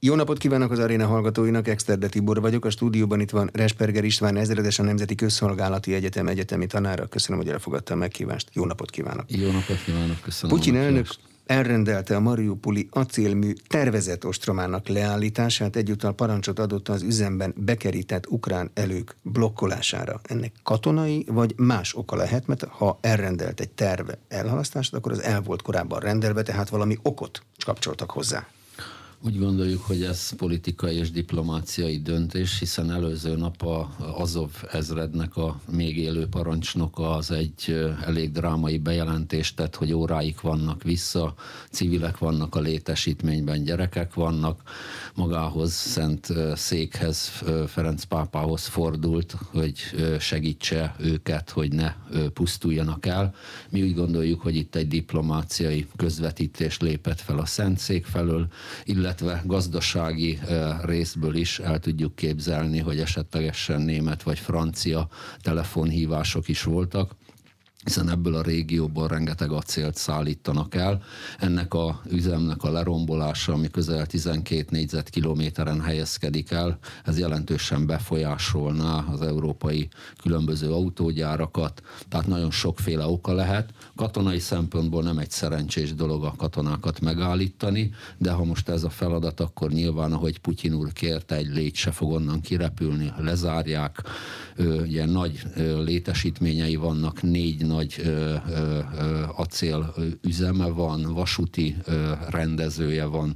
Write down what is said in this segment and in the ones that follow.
Jó napot kívánok az aréna hallgatóinak, Exterde Tibor vagyok, a stúdióban itt van Resperger István ezredes, a Nemzeti Közszolgálati Egyetem egyetemi tanára. Köszönöm, hogy elfogadta a megkívást. Jó napot kívánok! Jó napot kívánok, köszönöm. Putyin elnök elrendelte a Mariupoli acélmű tervezett ostromának leállítását, egyúttal parancsot adott az üzemben bekerített ukrán elők blokkolására. Ennek katonai vagy más oka lehet, mert ha elrendelt egy terve elhalasztást, akkor az el volt korábban rendelve, tehát valami okot kapcsoltak hozzá. Úgy gondoljuk, hogy ez politikai és diplomáciai döntés, hiszen előző nap a Azov ezrednek a még élő parancsnoka az egy elég drámai bejelentést tett, hogy óráik vannak vissza, civilek vannak a létesítményben, gyerekek vannak, magához Szent Székhez, Ferenc pápához fordult, hogy segítse őket, hogy ne pusztuljanak el. Mi úgy gondoljuk, hogy itt egy diplomáciai közvetítés lépett fel a Szent Szék felől, illetve illetve gazdasági részből is el tudjuk képzelni, hogy esetlegesen német vagy francia telefonhívások is voltak hiszen ebből a régióból rengeteg acélt szállítanak el. Ennek a üzemnek a lerombolása, ami közel 12 négyzetkilométeren helyezkedik el, ez jelentősen befolyásolná az európai különböző autógyárakat, tehát nagyon sokféle oka lehet. Katonai szempontból nem egy szerencsés dolog a katonákat megállítani, de ha most ez a feladat, akkor nyilván, ahogy Putyin úr kérte, egy légy se fog onnan kirepülni, lezárják, ugye nagy létesítményei vannak, négy nagy acél üzeme van, vasúti rendezője van,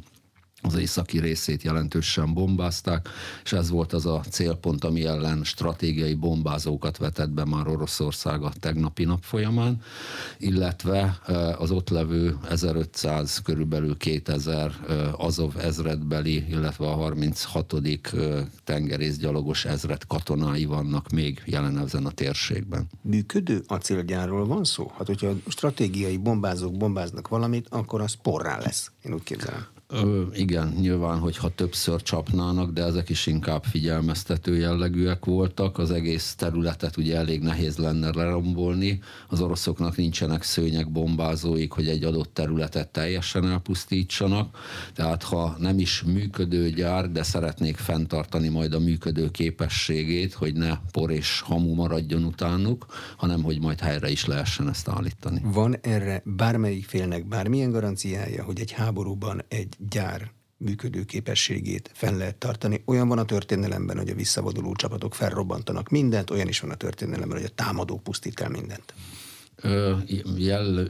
az északi részét jelentősen bombázták, és ez volt az a célpont, ami ellen stratégiai bombázókat vetett be már Oroszország a tegnapi nap folyamán, illetve az ott levő 1500, körülbelül 2000 Azov ezredbeli, illetve a 36. tengerészgyalogos ezred katonái vannak még jelen ezen a térségben. Működő acélgyárról van szó? Hát, hogyha stratégiai bombázók bombáznak valamit, akkor az porrá lesz, én úgy képzelem. Ö, igen, nyilván, hogyha többször csapnának, de ezek is inkább figyelmeztető jellegűek voltak. Az egész területet ugye elég nehéz lenne lerombolni. Az oroszoknak nincsenek szőnyek bombázóik, hogy egy adott területet teljesen elpusztítsanak. Tehát ha nem is működő gyár, de szeretnék fenntartani majd a működő képességét, hogy ne por és hamu maradjon utánuk, hanem hogy majd helyre is lehessen ezt állítani. Van erre bármelyik félnek bármilyen garanciája, hogy egy háborúban egy gyár működő képességét fenn lehet tartani. Olyan van a történelemben, hogy a visszavonuló csapatok felrobbantanak mindent, olyan is van a történelemben, hogy a támadók pusztít el mindent.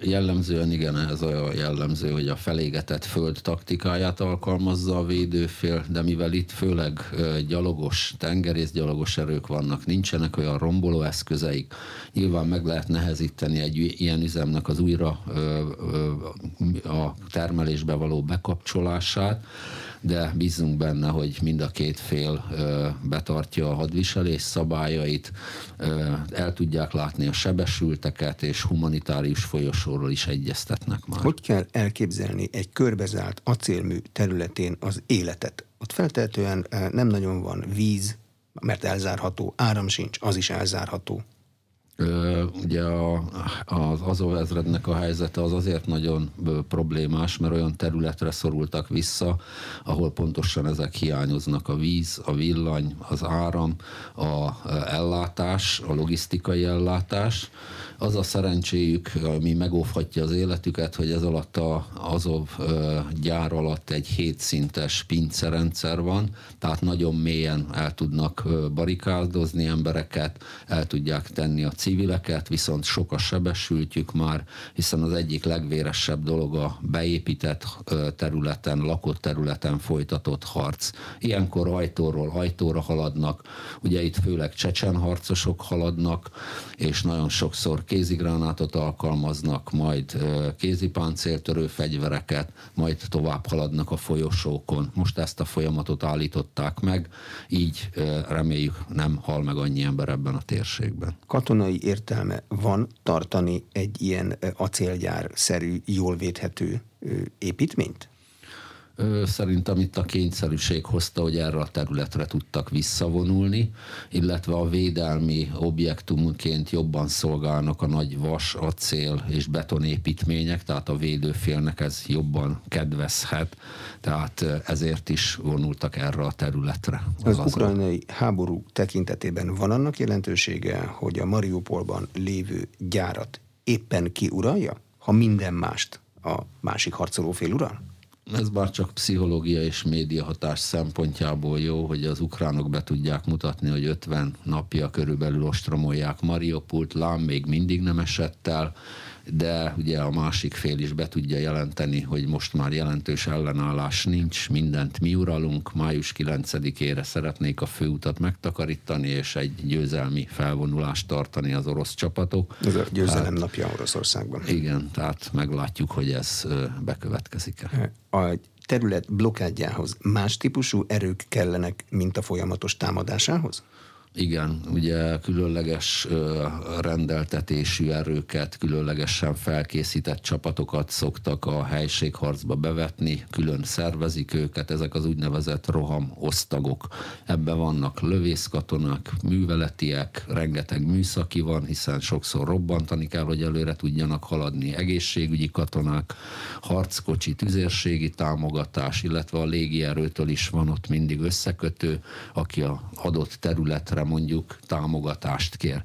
Jellemzően igen, ez a jellemző, hogy a felégetett föld taktikáját alkalmazza a védőfél, de mivel itt főleg gyalogos, tengerészgyalogos erők vannak, nincsenek olyan romboló eszközeik, nyilván meg lehet nehezíteni egy ilyen üzemnek az újra a termelésbe való bekapcsolását, de bízunk benne, hogy mind a két fél betartja a hadviselés szabályait, el tudják látni a sebesülteket, és humanitárius folyosóról is egyeztetnek már. Hogy kell elképzelni egy körbezárt acélmű területén az életet? Ott feltehetően nem nagyon van víz, mert elzárható, áram sincs, az is elzárható. Ugye a, az Azov ezrednek a helyzete az azért nagyon problémás, mert olyan területre szorultak vissza, ahol pontosan ezek hiányoznak. A víz, a villany, az áram, a ellátás, a logisztikai ellátás. Az a szerencséjük, ami megóvhatja az életüket, hogy ez alatt a Azov gyár alatt egy hétszintes pincerendszer van, tehát nagyon mélyen el tudnak barikádozni embereket, el tudják tenni a civileket, viszont sok a sebesültjük már, hiszen az egyik legvéresebb dolog a beépített területen, lakott területen folytatott harc. Ilyenkor ajtóról ajtóra haladnak, ugye itt főleg csecsen harcosok haladnak, és nagyon sokszor kézigránátot alkalmaznak, majd kézipáncéltörő fegyvereket, majd tovább haladnak a folyosókon. Most ezt a folyamatot állították meg, így reméljük nem hal meg annyi ember ebben a térségben. Katonai értelme van tartani egy ilyen acélgyár-szerű, jól védhető építményt? Szerintem itt a kényszerűség hozta, hogy erre a területre tudtak visszavonulni, illetve a védelmi objektumként jobban szolgálnak a nagy vas, acél és betonépítmények, tehát a védőfélnek ez jobban kedvezhet, tehát ezért is vonultak erre a területre. Az, az ukrajnai háború tekintetében van annak jelentősége, hogy a Mariupolban lévő gyárat éppen kiuralja, ha minden mást a másik harcoló fél ural? Ez bár csak pszichológia és média hatás szempontjából jó, hogy az ukránok be tudják mutatni, hogy 50 napja körülbelül ostromolják Mariupult, lám még mindig nem esett el, de ugye a másik fél is be tudja jelenteni, hogy most már jelentős ellenállás nincs, mindent mi uralunk, május 9-ére szeretnék a főutat megtakarítani, és egy győzelmi felvonulást tartani az orosz csapatok. Ez a győzelem hát, napja Oroszországban. Igen, tehát meglátjuk, hogy ez bekövetkezik-e. A terület blokkádjához más típusú erők kellenek, mint a folyamatos támadásához? Igen, ugye különleges rendeltetésű erőket, különlegesen felkészített csapatokat szoktak a helységharcba bevetni, külön szervezik őket, ezek az úgynevezett roham osztagok. Ebben vannak lövészkatonák, műveletiek, rengeteg műszaki van, hiszen sokszor robbantani kell, hogy előre tudjanak haladni, egészségügyi katonák, harckocsi, tüzérségi támogatás, illetve a légierőtől is van ott mindig összekötő, aki a adott területre erre mondjuk támogatást kér.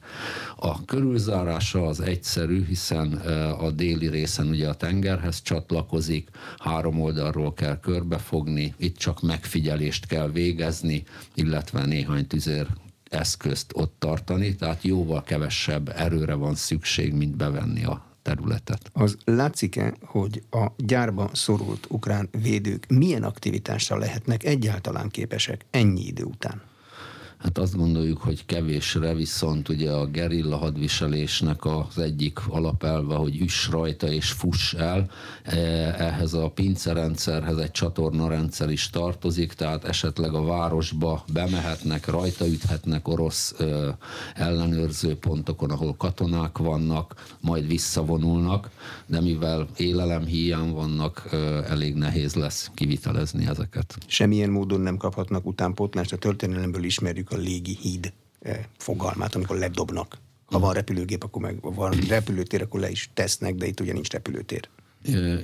A körülzárása az egyszerű, hiszen a déli részen ugye a tengerhez csatlakozik, három oldalról kell körbefogni, itt csak megfigyelést kell végezni, illetve néhány tüzér eszközt ott tartani, tehát jóval kevesebb erőre van szükség, mint bevenni a területet. Az látszik-e, hogy a gyárba szorult ukrán védők milyen aktivitásra lehetnek egyáltalán képesek ennyi idő után? Hát azt gondoljuk, hogy kevésre, viszont ugye a gerilla hadviselésnek az egyik alapelve, hogy üss rajta és fuss el. E, ehhez a pincerendszerhez egy csatornarendszer is tartozik, tehát esetleg a városba bemehetnek, rajta üthetnek orosz ellenőrző pontokon, ahol katonák vannak, majd visszavonulnak, de mivel élelem hiány vannak, elég nehéz lesz kivitelezni ezeket. Semmilyen módon nem kaphatnak utánpótlást, a történelemből ismerjük a légi híd fogalmát, amikor ledobnak. Ha van repülőgép, akkor meg van repülőtér, akkor le is tesznek, de itt ugye nincs repülőtér.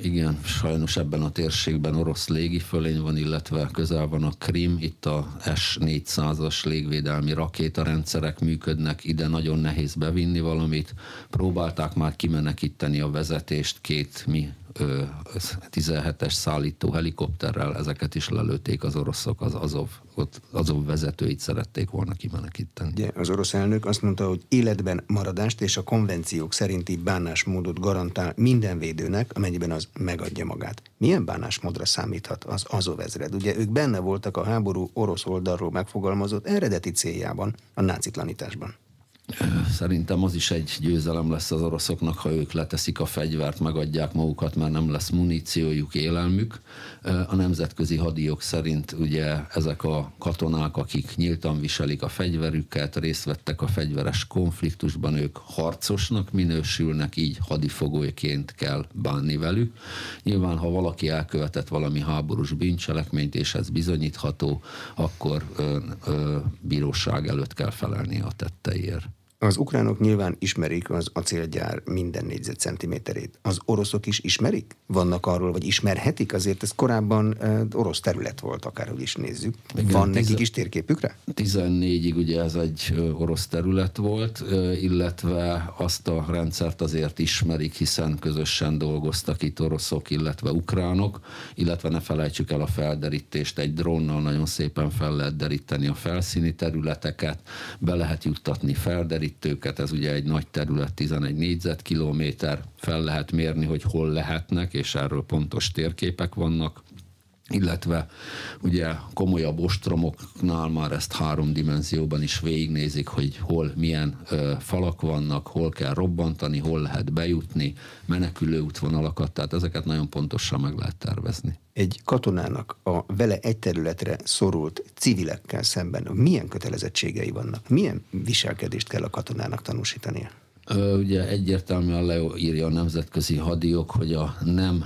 Igen, sajnos ebben a térségben orosz légifölény van, illetve közel van a Krim, itt a S-400-as légvédelmi rakétarendszerek működnek, ide nagyon nehéz bevinni valamit. Próbálták már kimenekíteni a vezetést két mi 17-es szállító helikopterrel, ezeket is lelőtték az oroszok, az Azov, ott Azov vezetőit szerették volna kimenekíteni. Ugye, az orosz elnök azt mondta, hogy életben maradást és a konvenciók szerinti bánásmódot garantál minden védőnek, amennyiben az megadja magát. Milyen bánásmódra számíthat az Azov ezred? Ugye ők benne voltak a háború orosz oldalról megfogalmazott eredeti céljában, a nácitlanításban. Szerintem az is egy győzelem lesz az oroszoknak, ha ők leteszik a fegyvert, megadják magukat, mert nem lesz muníciójuk, élelmük. A nemzetközi hadíjok szerint ugye ezek a katonák, akik nyíltan viselik a fegyverüket, részt vettek a fegyveres konfliktusban, ők harcosnak minősülnek, így hadifogolyként kell bánni velük. Nyilván, ha valaki elkövetett valami háborús bűncselekményt, és ez bizonyítható, akkor ö, ö, bíróság előtt kell felelni a tetteiért. Az ukránok nyilván ismerik az acélgyár minden négyzetcentiméterét. Az oroszok is ismerik? Vannak arról, vagy ismerhetik? Azért ez korábban uh, orosz terület volt, akárhogy is nézzük. Igen, Van nekik is térképükre? 14-ig ugye ez egy orosz terület volt, illetve azt a rendszert azért ismerik, hiszen közösen dolgoztak itt oroszok, illetve ukránok, illetve ne felejtsük el a felderítést, egy drónnal nagyon szépen fel lehet deríteni a felszíni területeket, be lehet juttatni felderítést, kimerítőket, ez ugye egy nagy terület, 11 négyzetkilométer, fel lehet mérni, hogy hol lehetnek, és erről pontos térképek vannak illetve ugye komolyabb ostromoknál már ezt három dimenzióban is végignézik, hogy hol milyen ö, falak vannak, hol kell robbantani, hol lehet bejutni, menekülő útvonalakat, tehát ezeket nagyon pontosan meg lehet tervezni. Egy katonának a vele egy területre szorult civilekkel szemben milyen kötelezettségei vannak? Milyen viselkedést kell a katonának tanúsítania? Ugye egyértelműen leírja a nemzetközi hadiok, hogy a nem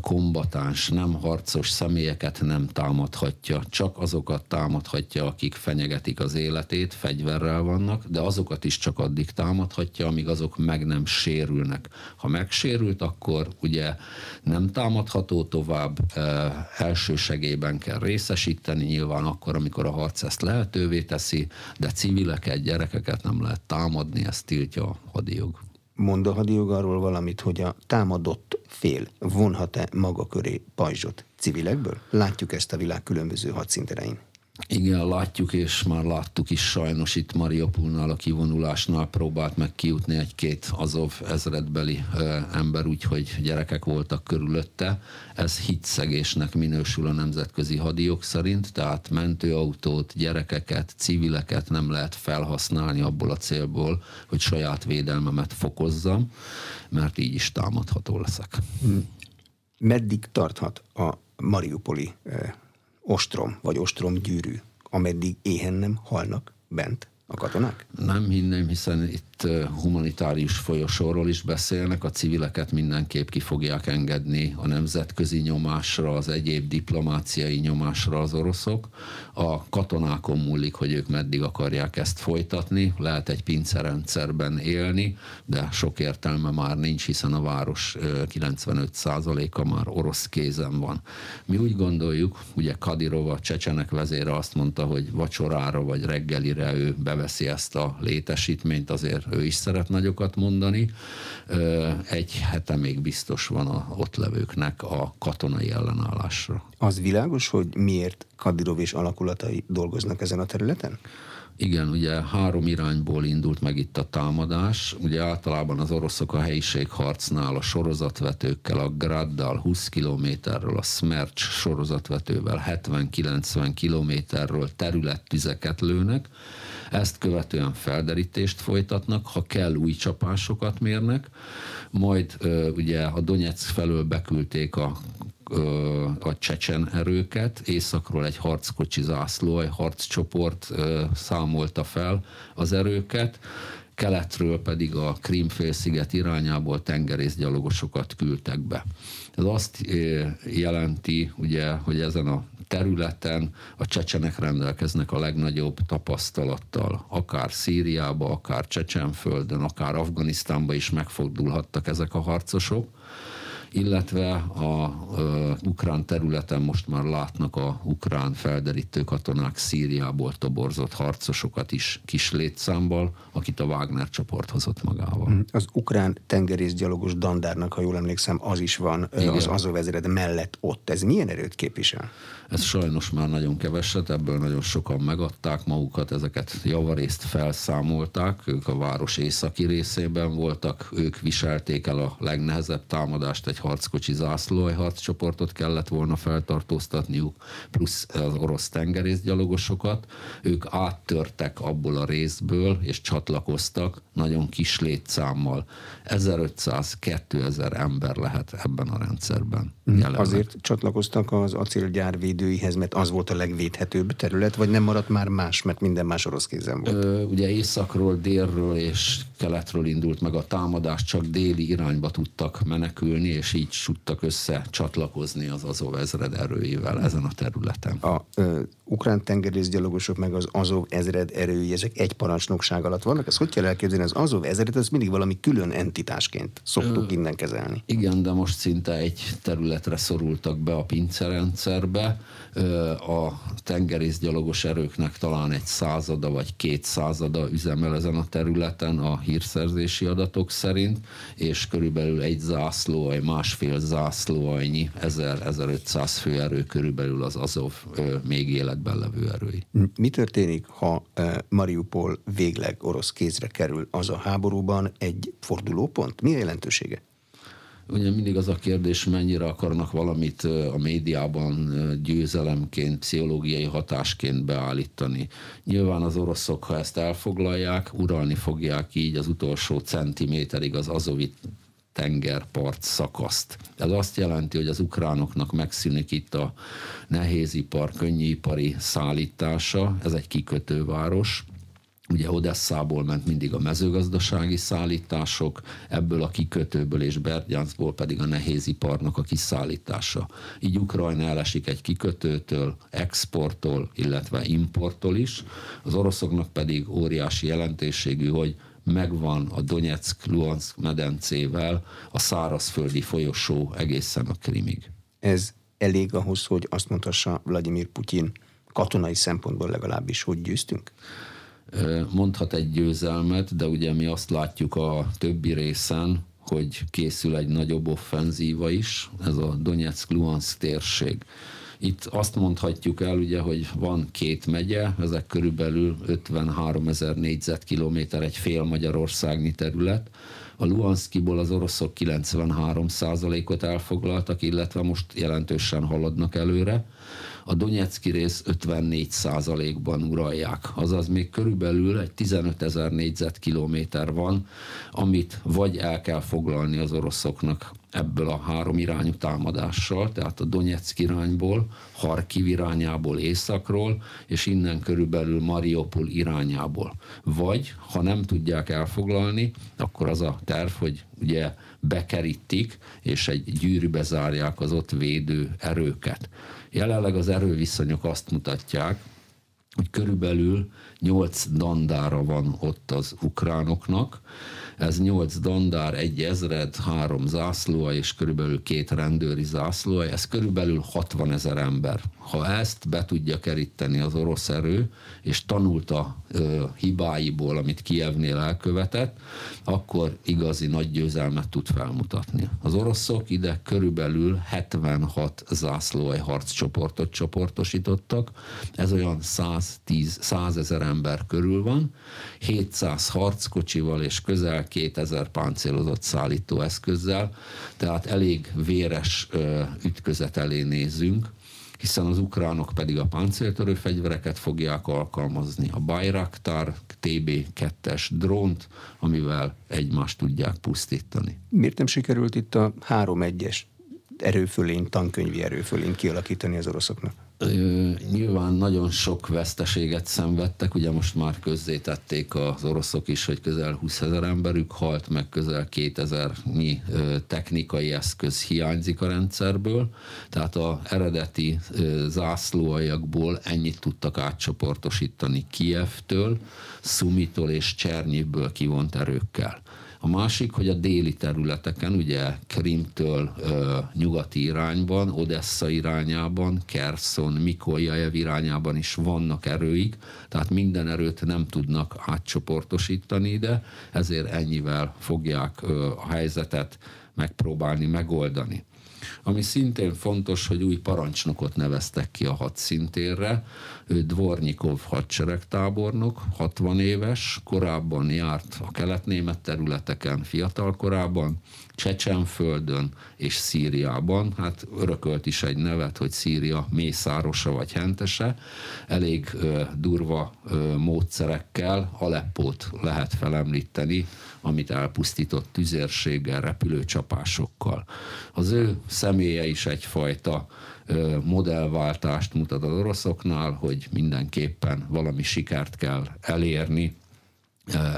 kombatáns, nem harcos személyeket nem támadhatja, csak azokat támadhatja, akik fenyegetik az életét, fegyverrel vannak, de azokat is csak addig támadhatja, amíg azok meg nem sérülnek. Ha megsérült, akkor ugye nem támadható tovább, elsősegében kell részesíteni, nyilván akkor, amikor a harc ezt lehetővé teszi, de civileket, gyerekeket nem lehet támadni, ezt tiltja hadijog. Mond a hadijog arról valamit, hogy a támadott fél vonhat-e maga köré pajzsot civilekből? Látjuk ezt a világ különböző hadszinterein. Igen, látjuk, és már láttuk is sajnos itt Mariupolnál a kivonulásnál próbált meg kijutni egy-két Azov ezredbeli ö, ember, úgyhogy gyerekek voltak körülötte. Ez hitszegésnek minősül a nemzetközi hadiok szerint, tehát mentőautót, gyerekeket, civileket nem lehet felhasználni abból a célból, hogy saját védelmemet fokozzam, mert így is támadható leszek. Meddig tarthat a Mariupoli ostrom vagy ostrom gyűrű, ameddig éhen nem halnak bent a katonák? Nem hinném, hiszen itt humanitárius folyosóról is beszélnek, a civileket mindenképp ki fogják engedni a nemzetközi nyomásra, az egyéb diplomáciai nyomásra az oroszok. A katonákon múlik, hogy ők meddig akarják ezt folytatni. Lehet egy pincerendszerben élni, de sok értelme már nincs, hiszen a város 95%-a már orosz kézen van. Mi úgy gondoljuk, ugye Kadirova, Csecsenek vezére azt mondta, hogy vacsorára vagy reggelire ő beveszi ezt a létesítményt, azért ő is szeret nagyokat mondani. Egy hete még biztos van a ott levőknek a katonai ellenállásra. Az világos, hogy miért Kadirov és alakulatai dolgoznak ezen a területen? Igen, ugye három irányból indult meg itt a támadás. Ugye általában az oroszok a helyiségharcnál a sorozatvetőkkel, a Graddal 20 kilométerről, a Smerch sorozatvetővel 70-90 kilométerről területtüzeket lőnek, ezt követően felderítést folytatnak, ha kell új csapásokat mérnek, majd ugye a Donetsk felől beküldték a a csecsen erőket, északról egy harckocsi zászló, egy harccsoport számolta fel az erőket, keletről pedig a Krímfélsziget irányából tengerészgyalogosokat küldtek be. Ez azt jelenti, ugye, hogy ezen a területen a csecsenek rendelkeznek a legnagyobb tapasztalattal. Akár Szíriába, akár Csecsenföldön, akár Afganisztánba is megfordulhattak ezek a harcosok illetve a, a ukrán területen most már látnak a ukrán felderítő katonák Szíriából toborzott harcosokat is kis létszámmal, akit a Wagner csoport hozott magával. Mm, az ukrán tengerészgyalogos dandárnak, ha jól emlékszem, az is van Igen. az Azov ezred mellett ott. Ez milyen erőt képvisel? Ez sajnos már nagyon keveset, ebből nagyon sokan megadták magukat, ezeket javarészt felszámolták, ők a város északi részében voltak, ők viselték el a legnehezebb támadást, egy harckocsi zászló, egy harccsoportot kellett volna feltartóztatniuk, plusz az orosz tengerészgyalogosokat, ők áttörtek abból a részből, és csatlakoztak nagyon kis létszámmal. 1500-2000 ember lehet ebben a rendszerben. Mm. Jelenleg. Azért csatlakoztak az acélgyár védőihez, mert az volt a legvédhetőbb terület, vagy nem maradt már más, mert minden más orosz kézen volt? Ö, ugye északról, délről és keletről indult meg a támadás, csak déli irányba tudtak menekülni, és így tudtak össze csatlakozni az Azov ezred erőivel ezen a területen. A ö, ukrán tengerészgyalogosok meg az Azov ezred erői, ezek egy parancsnokság alatt vannak? Ez hogy kell elképzelni? Az Azov ezred, ez mindig valami külön entitásként szoktuk ö, innen kezelni. Igen, de most szinte egy területre szorultak be a pincerendszerbe. A tengerészgyalogos erőknek talán egy százada vagy két százada üzemel ezen a területen a hírszerzési adatok szerint, és körülbelül egy zászló, egy másfél zászlóajnyi, 1000-1500 főerő körülbelül az Azov még életben levő erői. Mi történik, ha Mariupol végleg orosz kézre kerül az a háborúban egy fordulópont? Mi a jelentősége? Ugye mindig az a kérdés, mennyire akarnak valamit a médiában győzelemként, pszichológiai hatásként beállítani. Nyilván az oroszok, ha ezt elfoglalják, uralni fogják így az utolsó centiméterig az azovi tengerpart szakaszt. Ez azt jelenti, hogy az ukránoknak megszűnik itt a nehézipar, könnyűipari szállítása, ez egy kikötőváros, Ugye Odesszából ment mindig a mezőgazdasági szállítások, ebből a kikötőből és Berdyanszból pedig a nehéziparnak a kiszállítása. Így Ukrajna elesik egy kikötőtől, exporttól, illetve importtól is. Az oroszoknak pedig óriási jelentőségű, hogy megvan a Donetsk-Luhansk medencével a szárazföldi folyosó egészen a Krimig. Ez elég ahhoz, hogy azt mondhassa Vladimir Putyin katonai szempontból legalábbis, hogy győztünk? Mondhat egy győzelmet, de ugye mi azt látjuk a többi részen, hogy készül egy nagyobb offenzíva is, ez a Donetsk-Luhansk térség. Itt azt mondhatjuk el, ugye, hogy van két megye, ezek körülbelül 53 ezer négyzetkilométer, egy fél Magyarországnyi terület. A Luhanszkiból az oroszok 93 ot elfoglaltak, illetve most jelentősen haladnak előre. A Donetszki rész 54 ban uralják, azaz még körülbelül egy 15 ezer négyzetkilométer van, amit vagy el kell foglalni az oroszoknak ebből a három irányú támadással, tehát a Donetsk irányból, Harkiv irányából északról, és innen körülbelül Mariupol irányából. Vagy, ha nem tudják elfoglalni, akkor az a terv, hogy ugye bekerítik, és egy gyűrűbe zárják az ott védő erőket. Jelenleg az erőviszonyok azt mutatják, hogy körülbelül 8 dandára van ott az ukránoknak, ez 8 dandár, egy ezred, három zászlóa és körülbelül két rendőri zászlóa, ez körülbelül 60 ezer ember. Ha ezt be tudja keríteni az orosz erő, és tanult a ö, hibáiból, amit Kievnél elkövetett, akkor igazi nagy győzelmet tud felmutatni. Az oroszok ide körülbelül 76 zászlóai harccsoportot csoportosítottak, ez olyan 110, 100 ezer ember körül van, 700 harckocsival és közel 2000 páncélozott szállítóeszközzel, tehát elég véres ütközet elé nézünk, hiszen az ukránok pedig a páncéltörő fegyvereket fogják alkalmazni, a Bayraktar TB2-es drónt, amivel egymást tudják pusztítani. Miért nem sikerült itt a 3-1-es erőfölény, tankönyvi erőfölény kialakítani az oroszoknak? Nyilván nagyon sok veszteséget szenvedtek, ugye most már közzétették az oroszok is, hogy közel 20 ezer emberük halt, meg közel 2000 nyi technikai eszköz hiányzik a rendszerből, tehát a eredeti zászlóajakból ennyit tudtak átcsoportosítani Kievtől, Szumitól és Csernyivből kivont erőkkel. A másik, hogy a déli területeken, ugye Krimtől ö, nyugati irányban, Odessa irányában, Kerszon, Mikoljajev irányában is vannak erőik, tehát minden erőt nem tudnak átcsoportosítani ide, ezért ennyivel fogják ö, a helyzetet megpróbálni megoldani. Ami szintén fontos, hogy új parancsnokot neveztek ki a hadszintérre. Ő Dvornyikov hadseregtábornok, 60 éves, korábban járt a kelet-német területeken fiatal korában, Csecsenföldön és Szíriában. Hát örökölt is egy nevet, hogy Szíria mészárosa vagy hentese. Elég ö, durva ö, módszerekkel Aleppót lehet felemlíteni, amit elpusztított tüzérséggel, repülőcsapásokkal. Az ő személye is egyfajta modellváltást mutat az oroszoknál, hogy mindenképpen valami sikert kell elérni,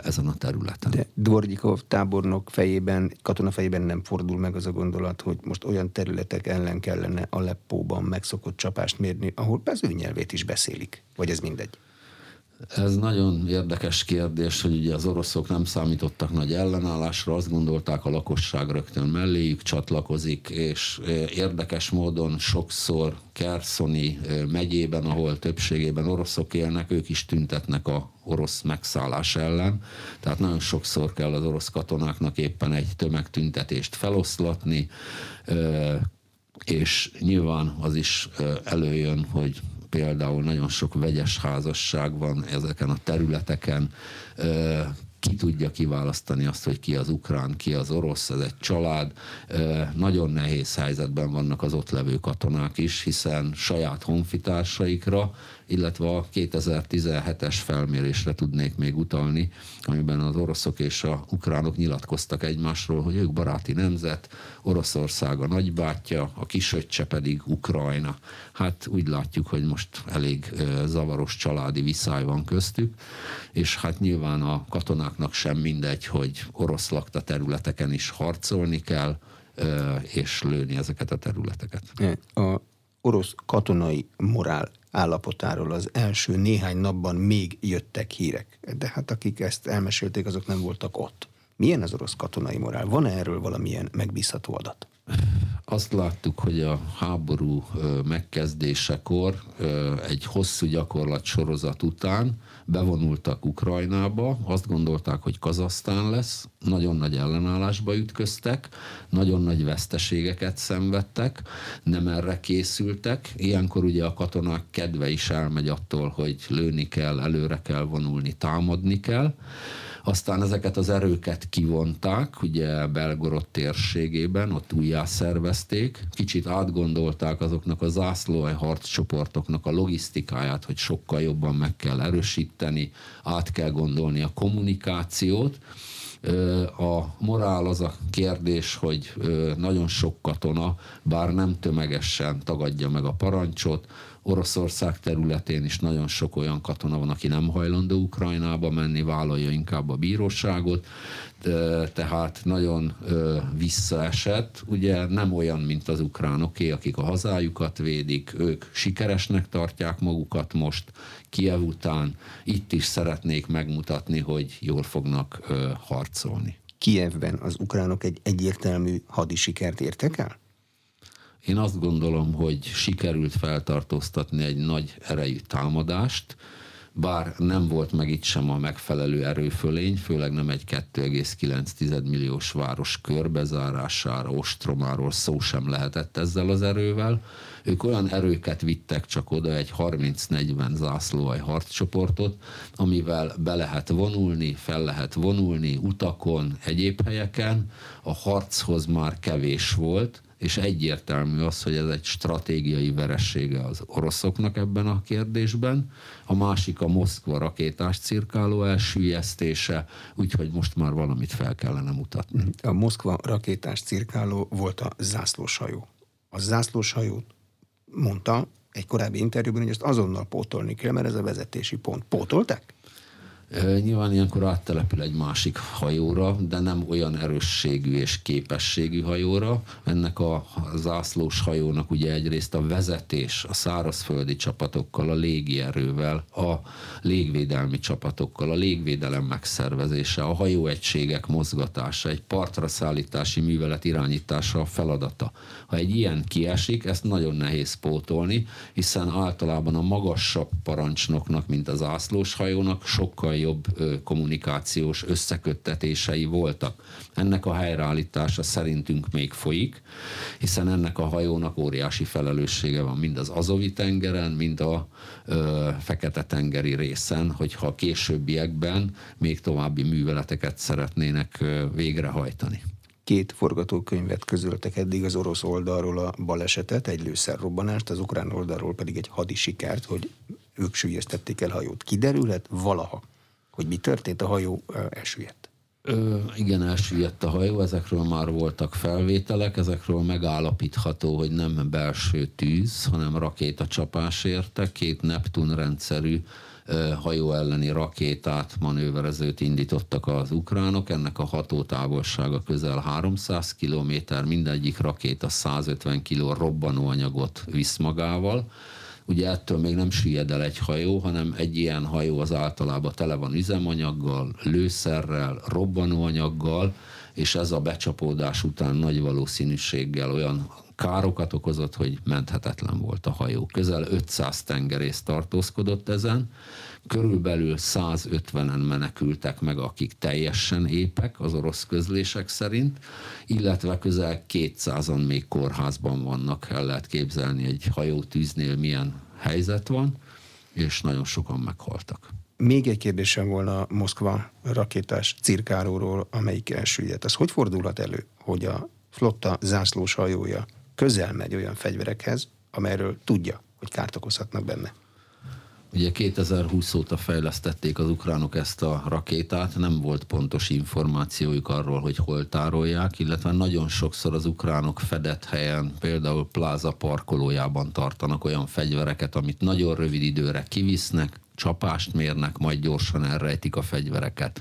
ezen a területen. De Dvorgyikov tábornok fejében, katona fejében nem fordul meg az a gondolat, hogy most olyan területek ellen kellene Aleppóban megszokott csapást mérni, ahol az ő nyelvét is beszélik. Vagy ez mindegy? Ez nagyon érdekes kérdés, hogy ugye az oroszok nem számítottak nagy ellenállásra, azt gondolták a lakosság rögtön melléjük csatlakozik, és érdekes módon sokszor Kerszoni megyében, ahol többségében oroszok élnek, ők is tüntetnek a orosz megszállás ellen. Tehát nagyon sokszor kell az orosz katonáknak éppen egy tömegtüntetést feloszlatni, és nyilván az is előjön, hogy például nagyon sok vegyes házasság van ezeken a területeken, ki tudja kiválasztani azt, hogy ki az ukrán, ki az orosz, ez egy család. Nagyon nehéz helyzetben vannak az ott levő katonák is, hiszen saját honfitársaikra illetve a 2017-es felmérésre tudnék még utalni, amiben az oroszok és a ukránok nyilatkoztak egymásról, hogy ők baráti nemzet, Oroszország a nagybátyja, a kisöccse pedig Ukrajna. Hát úgy látjuk, hogy most elég zavaros családi viszály van köztük, és hát nyilván a katonáknak sem mindegy, hogy orosz lakta területeken is harcolni kell, és lőni ezeket a területeket. A orosz katonai morál állapotáról az első néhány napban még jöttek hírek. De hát akik ezt elmesélték, azok nem voltak ott. Milyen az orosz katonai morál? Van-e erről valamilyen megbízható adat? Azt láttuk, hogy a háború megkezdésekor egy hosszú gyakorlat sorozat után bevonultak Ukrajnába, azt gondolták, hogy Kazasztán lesz, nagyon nagy ellenállásba ütköztek, nagyon nagy veszteségeket szenvedtek, nem erre készültek. Ilyenkor ugye a katonák kedve is elmegy attól, hogy lőni kell, előre kell vonulni, támadni kell. Aztán ezeket az erőket kivonták, ugye Belgorod térségében, ott újjá szervezték, kicsit átgondolták azoknak a zászlóaj harccsoportoknak a logisztikáját, hogy sokkal jobban meg kell erősíteni, át kell gondolni a kommunikációt, a morál az a kérdés, hogy nagyon sok katona, bár nem tömegesen tagadja meg a parancsot, Oroszország területén is nagyon sok olyan katona van, aki nem hajlandó Ukrajnába menni, vállalja inkább a bíróságot, tehát nagyon visszaesett. Ugye nem olyan, mint az ukránoké, akik a hazájukat védik, ők sikeresnek tartják magukat most Kiev után. Itt is szeretnék megmutatni, hogy jól fognak harcolni. Kievben az ukránok egy egyértelmű hadisikert értek el? Én azt gondolom, hogy sikerült feltartóztatni egy nagy erejű támadást, bár nem volt meg itt sem a megfelelő erőfölény, főleg nem egy 2,9 milliós város körbezárására, ostromáról szó sem lehetett ezzel az erővel. Ők olyan erőket vittek csak oda, egy 30-40 zászlóaj harccsoportot, amivel be lehet vonulni, fel lehet vonulni utakon, egyéb helyeken. A harchoz már kevés volt, és egyértelmű az, hogy ez egy stratégiai veressége az oroszoknak ebben a kérdésben. A másik a Moszkva rakétás cirkáló elsüllyesztése, úgyhogy most már valamit fel kellene mutatni. A Moszkva rakétás cirkáló volt a zászlóshajó. A zászlóshajót mondta egy korábbi interjúban, hogy ezt azonnal pótolni kell, mert ez a vezetési pont. Pótolták? Nyilván ilyenkor áttelepül egy másik hajóra, de nem olyan erősségű és képességű hajóra. Ennek a zászlós hajónak ugye egyrészt a vezetés a szárazföldi csapatokkal, a légierővel, a légvédelmi csapatokkal, a légvédelem megszervezése, a hajóegységek mozgatása, egy partra szállítási művelet irányítása a feladata. Ha egy ilyen kiesik, ezt nagyon nehéz pótolni, hiszen általában a magasabb parancsnoknak, mint az zászlós hajónak sokkal jobb kommunikációs összeköttetései voltak. Ennek a helyreállítása szerintünk még folyik, hiszen ennek a hajónak óriási felelőssége van mind az Azovi tengeren, mind a Fekete-tengeri részen, hogyha későbbiekben még további műveleteket szeretnének végrehajtani két forgatókönyvet közöltek eddig az orosz oldalról a balesetet, egy lőszerrobbanást, az ukrán oldalról pedig egy hadisikert, hogy ők sülyeztették el hajót. Kiderülhet valaha, hogy mi történt, a hajó elsüllyedt. Igen, elsüllyedt a hajó, ezekről már voltak felvételek, ezekről megállapítható, hogy nem belső tűz, hanem rakétacsapás érte, két Neptun rendszerű hajó elleni rakétát, manőverezőt indítottak az ukránok. Ennek a hatótávolsága közel 300 km, mindegyik rakéta 150 kg robbanóanyagot visz magával ugye ettől még nem süllyed el egy hajó, hanem egy ilyen hajó az általában tele van üzemanyaggal, lőszerrel, robbanóanyaggal, és ez a becsapódás után nagy valószínűséggel olyan károkat okozott, hogy menthetetlen volt a hajó. Közel 500 tengerész tartózkodott ezen, körülbelül 150-en menekültek meg, akik teljesen épek az orosz közlések szerint, illetve közel 200-an még kórházban vannak, el lehet képzelni egy hajótűznél milyen helyzet van, és nagyon sokan meghaltak. még egy kérdésem volna Moszkva rakétás cirkálóról, amelyik elsüllyedt. Az hogy fordulhat elő, hogy a flotta zászlós hajója közel megy olyan fegyverekhez, amelyről tudja, hogy kárt okozhatnak benne? Ugye 2020 óta fejlesztették az ukránok ezt a rakétát, nem volt pontos információjuk arról, hogy hol tárolják, illetve nagyon sokszor az ukránok fedett helyen, például pláza parkolójában tartanak olyan fegyvereket, amit nagyon rövid időre kivisznek, csapást mérnek, majd gyorsan elrejtik a fegyvereket.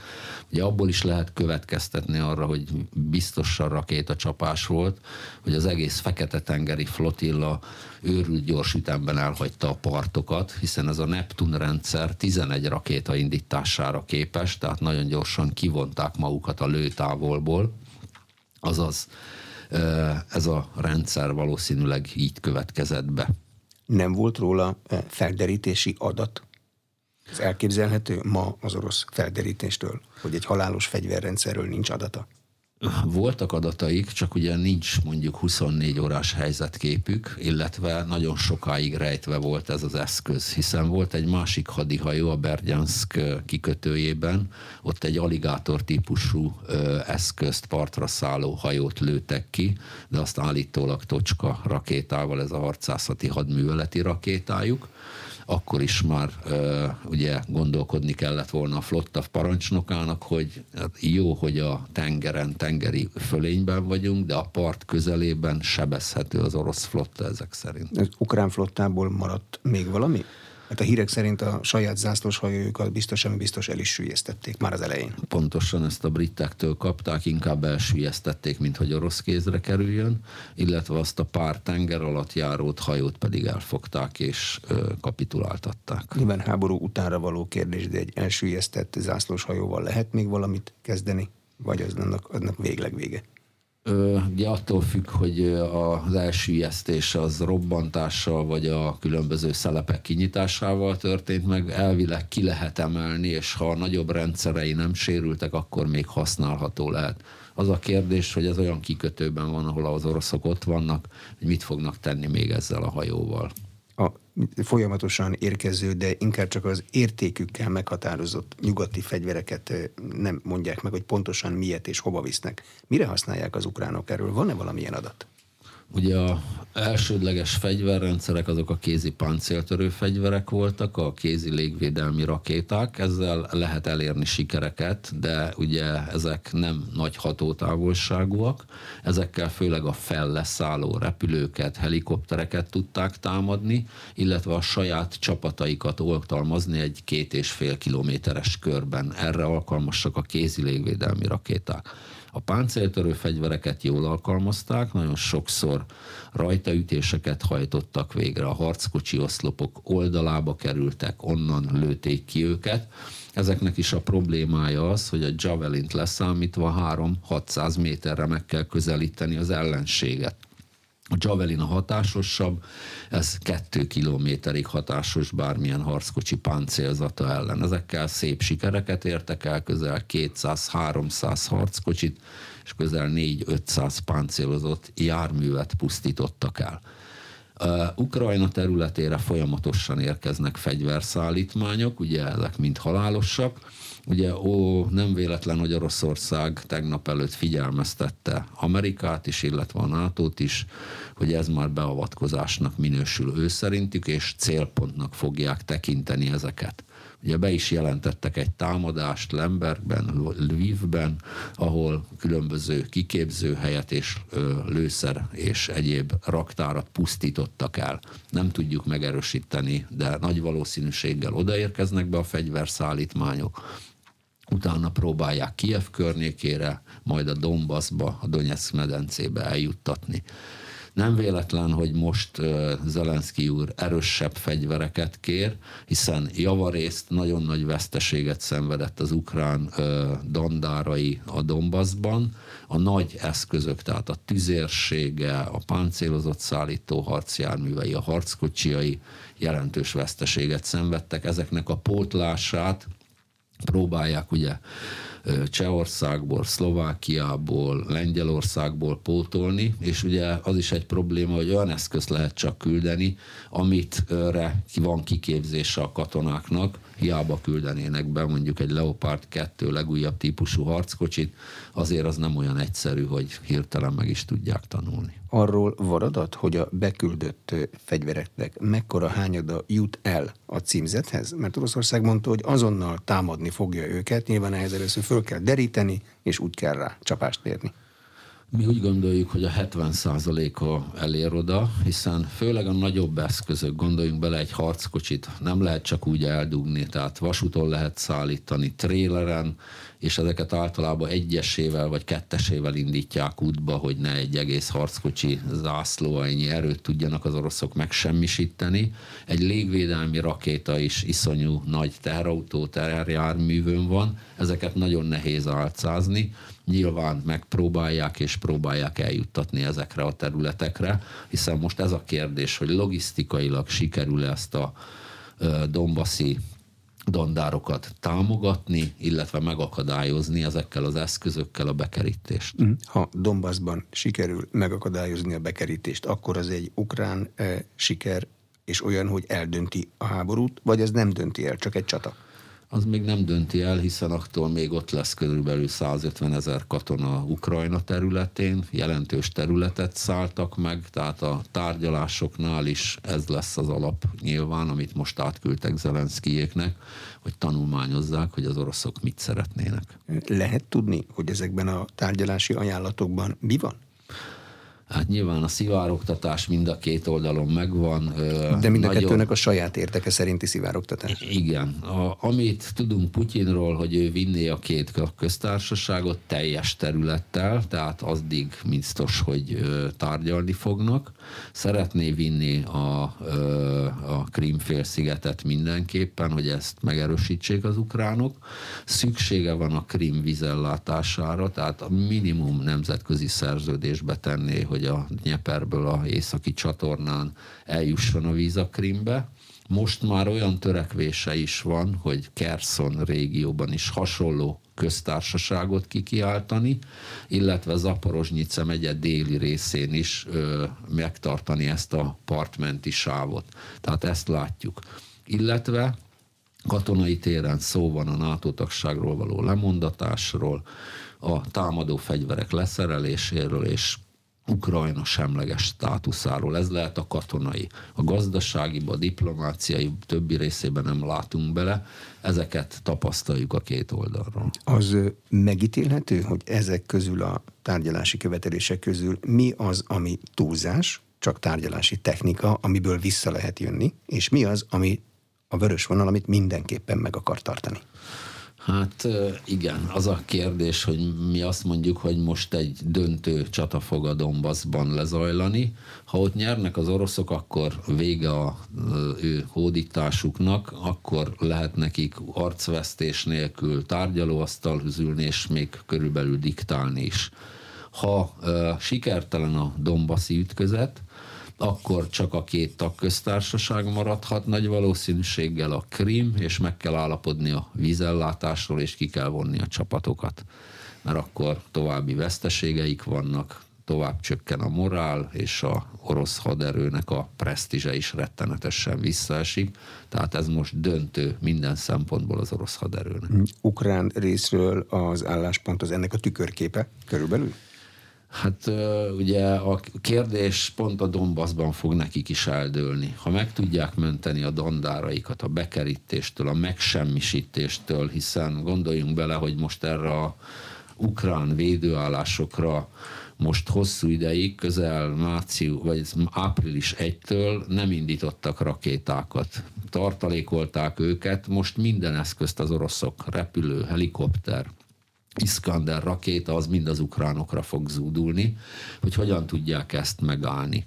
Ugye abból is lehet következtetni arra, hogy biztosan rakéta csapás volt, hogy az egész Fekete-tengeri flotilla őrült gyors ütemben elhagyta a partokat, hiszen ez a Neptun rendszer 11 rakéta indítására képes, tehát nagyon gyorsan kivonták magukat a lőtávolból, azaz ez a rendszer valószínűleg így következett be. Nem volt róla felderítési adat? Ez elképzelhető ma az orosz felderítéstől, hogy egy halálos fegyverrendszerről nincs adata? Voltak adataik, csak ugye nincs mondjuk 24 órás helyzetképük, illetve nagyon sokáig rejtve volt ez az eszköz, hiszen volt egy másik hadihajó a Berdyansk kikötőjében, ott egy aligátor típusú eszközt, partra szálló hajót lőtek ki, de azt állítólag tocska rakétával, ez a harcászati hadműveleti rakétájuk, akkor is már ugye gondolkodni kellett volna a flotta parancsnokának, hogy hát jó, hogy a tengeren, tengeri fölényben vagyunk, de a part közelében sebezhető az orosz flotta ezek szerint. Az ukrán flottából maradt még valami? Hát a hírek szerint a saját zászlós hajójukat biztos, ami biztos el is sülyeztették már az elején. Pontosan ezt a britektől kapták, inkább elsülyeztették, mint hogy orosz kézre kerüljön, illetve azt a pár tenger alatt járót hajót pedig elfogták és ö, kapituláltatták. Nyilván háború utánra való kérdés, de egy elsülyeztett zászlós hajóval lehet még valamit kezdeni? Vagy az annak, annak végleg vége? Ugye attól függ, hogy az elsüllyesztés az robbantással vagy a különböző szelepek kinyitásával történt meg, elvileg ki lehet emelni, és ha a nagyobb rendszerei nem sérültek, akkor még használható lehet. Az a kérdés, hogy ez olyan kikötőben van, ahol az oroszok ott vannak, hogy mit fognak tenni még ezzel a hajóval folyamatosan érkező, de inkább csak az értékükkel meghatározott nyugati fegyvereket nem mondják meg, hogy pontosan miért és hova visznek. Mire használják az ukránok erről? Van-e valamilyen adat? Ugye a elsődleges fegyverrendszerek azok a kézi páncéltörő fegyverek voltak, a kézi légvédelmi rakéták, ezzel lehet elérni sikereket, de ugye ezek nem nagy hatótávolságúak, ezekkel főleg a felleszálló repülőket, helikoptereket tudták támadni, illetve a saját csapataikat oltalmazni egy két és fél kilométeres körben. Erre alkalmasak a kézi légvédelmi rakéták. A páncéltörő fegyvereket jól alkalmazták, nagyon sokszor rajtaütéseket hajtottak végre, a harckocsi oszlopok oldalába kerültek, onnan lőték ki őket. Ezeknek is a problémája az, hogy a javelint leszámítva 3-600 méterre meg kell közelíteni az ellenséget. A Javelin a hatásosabb, ez kettő kilométerig hatásos bármilyen harckocsi páncélzata ellen. Ezekkel szép sikereket értek el, közel 200-300 harckocsit, és közel 4-500 páncélozott járművet pusztítottak el. Ukrajna területére folyamatosan érkeznek fegyverszállítmányok, ugye ezek mind halálosak, Ugye ó, nem véletlen, hogy Oroszország tegnap előtt figyelmeztette Amerikát is, illetve a nato is, hogy ez már beavatkozásnak minősül ő szerintük, és célpontnak fogják tekinteni ezeket. Ugye be is jelentettek egy támadást Lembergben, Lvivben, ahol különböző kiképzőhelyet és lőszer és egyéb raktárat pusztítottak el. Nem tudjuk megerősíteni, de nagy valószínűséggel odaérkeznek be a fegyverszállítmányok utána próbálják Kiev környékére, majd a Donbassba, a Donetsk medencébe eljuttatni. Nem véletlen, hogy most Zelenszky úr erősebb fegyvereket kér, hiszen javarészt nagyon nagy veszteséget szenvedett az ukrán dandárai a Donbassban. A nagy eszközök, tehát a tüzérsége, a páncélozott szállító harcjárművei, a harckocsiai jelentős veszteséget szenvedtek. Ezeknek a pótlását próbálják ugye Csehországból, Szlovákiából, Lengyelországból pótolni, és ugye az is egy probléma, hogy olyan eszközt lehet csak küldeni, amit van kiképzése a katonáknak, hiába küldenének be mondjuk egy Leopard 2 legújabb típusú harckocsit, azért az nem olyan egyszerű, hogy hirtelen meg is tudják tanulni. Arról van adat, hogy a beküldött fegyvereknek mekkora hányada jut el a címzethez? Mert Oroszország mondta, hogy azonnal támadni fogja őket, nyilván ehhez először föl kell deríteni, és úgy kell rá csapást érni. Mi úgy gondoljuk, hogy a 70%-a elér oda, hiszen főleg a nagyobb eszközök, gondoljunk bele egy harckocsit, nem lehet csak úgy eldugni, tehát vasúton lehet szállítani, tréleren, és ezeket általában egyesével vagy kettesével indítják útba, hogy ne egy egész harckocsi zászló ennyi erőt tudjanak az oroszok megsemmisíteni. Egy légvédelmi rakéta is iszonyú nagy teherautó, terjárművön van, ezeket nagyon nehéz álcázni, nyilván megpróbálják és próbálják eljuttatni ezekre a területekre, hiszen most ez a kérdés, hogy logisztikailag sikerül ezt a Dombaszi dandárokat támogatni, illetve megakadályozni ezekkel az eszközökkel a bekerítést. Mm. Ha Donbassban sikerül megakadályozni a bekerítést, akkor az egy ukrán e, siker, és olyan, hogy eldönti a háborút, vagy ez nem dönti el, csak egy csata? Az még nem dönti el, hiszen attól még ott lesz körülbelül 150 ezer katona Ukrajna területén, jelentős területet szálltak meg, tehát a tárgyalásoknál is ez lesz az alap nyilván, amit most átküldtek Zelenszkijéknek, hogy tanulmányozzák, hogy az oroszok mit szeretnének. Lehet tudni, hogy ezekben a tárgyalási ajánlatokban mi van? Hát nyilván a szivároktatás mind a két oldalon megvan. De mind a nagyon... kettőnek a saját érteke szerinti szivároktatás. Igen. A, amit tudunk Putyinról, hogy ő vinné a két köztársaságot teljes területtel, tehát azdig biztos, hogy tárgyalni fognak. Szeretné vinni a, a Krim-félszigetet mindenképpen, hogy ezt megerősítsék az ukránok. Szüksége van a Krim vizellátására, tehát a minimum nemzetközi szerződésbe tenné, hogy hogy a Nyeperből a északi csatornán eljusson a víz a Krimbe. Most már olyan törekvése is van, hogy Kerszon régióban is hasonló köztársaságot kikiáltani, illetve Zaporozsnyice megye déli részén is ö, megtartani ezt a partmenti sávot. Tehát ezt látjuk. Illetve katonai téren szó van a NATO tagságról való lemondatásról, a támadó fegyverek leszereléséről és Ukrajna semleges státuszáról. Ez lehet a katonai. A gazdasági, a diplomáciai többi részében nem látunk bele. Ezeket tapasztaljuk a két oldalról. Az megítélhető, hogy ezek közül a tárgyalási követelések közül mi az, ami túlzás, csak tárgyalási technika, amiből vissza lehet jönni, és mi az, ami a vörös vonal, amit mindenképpen meg akar tartani? Hát igen, az a kérdés, hogy mi azt mondjuk, hogy most egy döntő csata fog a Donbassban lezajlani. Ha ott nyernek az oroszok, akkor vége a ő hódításuknak, akkor lehet nekik arcvesztés nélkül tárgyalóasztalhoz ülni, és még körülbelül diktálni is. Ha uh, sikertelen a Donbassi ütközet, akkor csak a két tagköztársaság maradhat nagy valószínűséggel a Krim, és meg kell állapodni a vízellátásról, és ki kell vonni a csapatokat. Mert akkor további veszteségeik vannak, tovább csökken a morál, és a orosz haderőnek a presztízse is rettenetesen visszaesik. Tehát ez most döntő minden szempontból az orosz haderőnek. Ukrán részről az álláspont az ennek a tükörképe körülbelül? Hát ugye a kérdés pont a Donbassban fog nekik is eldőlni. Ha meg tudják menteni a dandáraikat a bekerítéstől, a megsemmisítéstől, hiszen gondoljunk bele, hogy most erre a ukrán védőállásokra most hosszú ideig, közel március, vagy április 1-től nem indítottak rakétákat. Tartalékolták őket, most minden eszközt az oroszok, repülő, helikopter, Iskander rakéta az mind az ukránokra fog zúdulni, hogy hogyan tudják ezt megállni.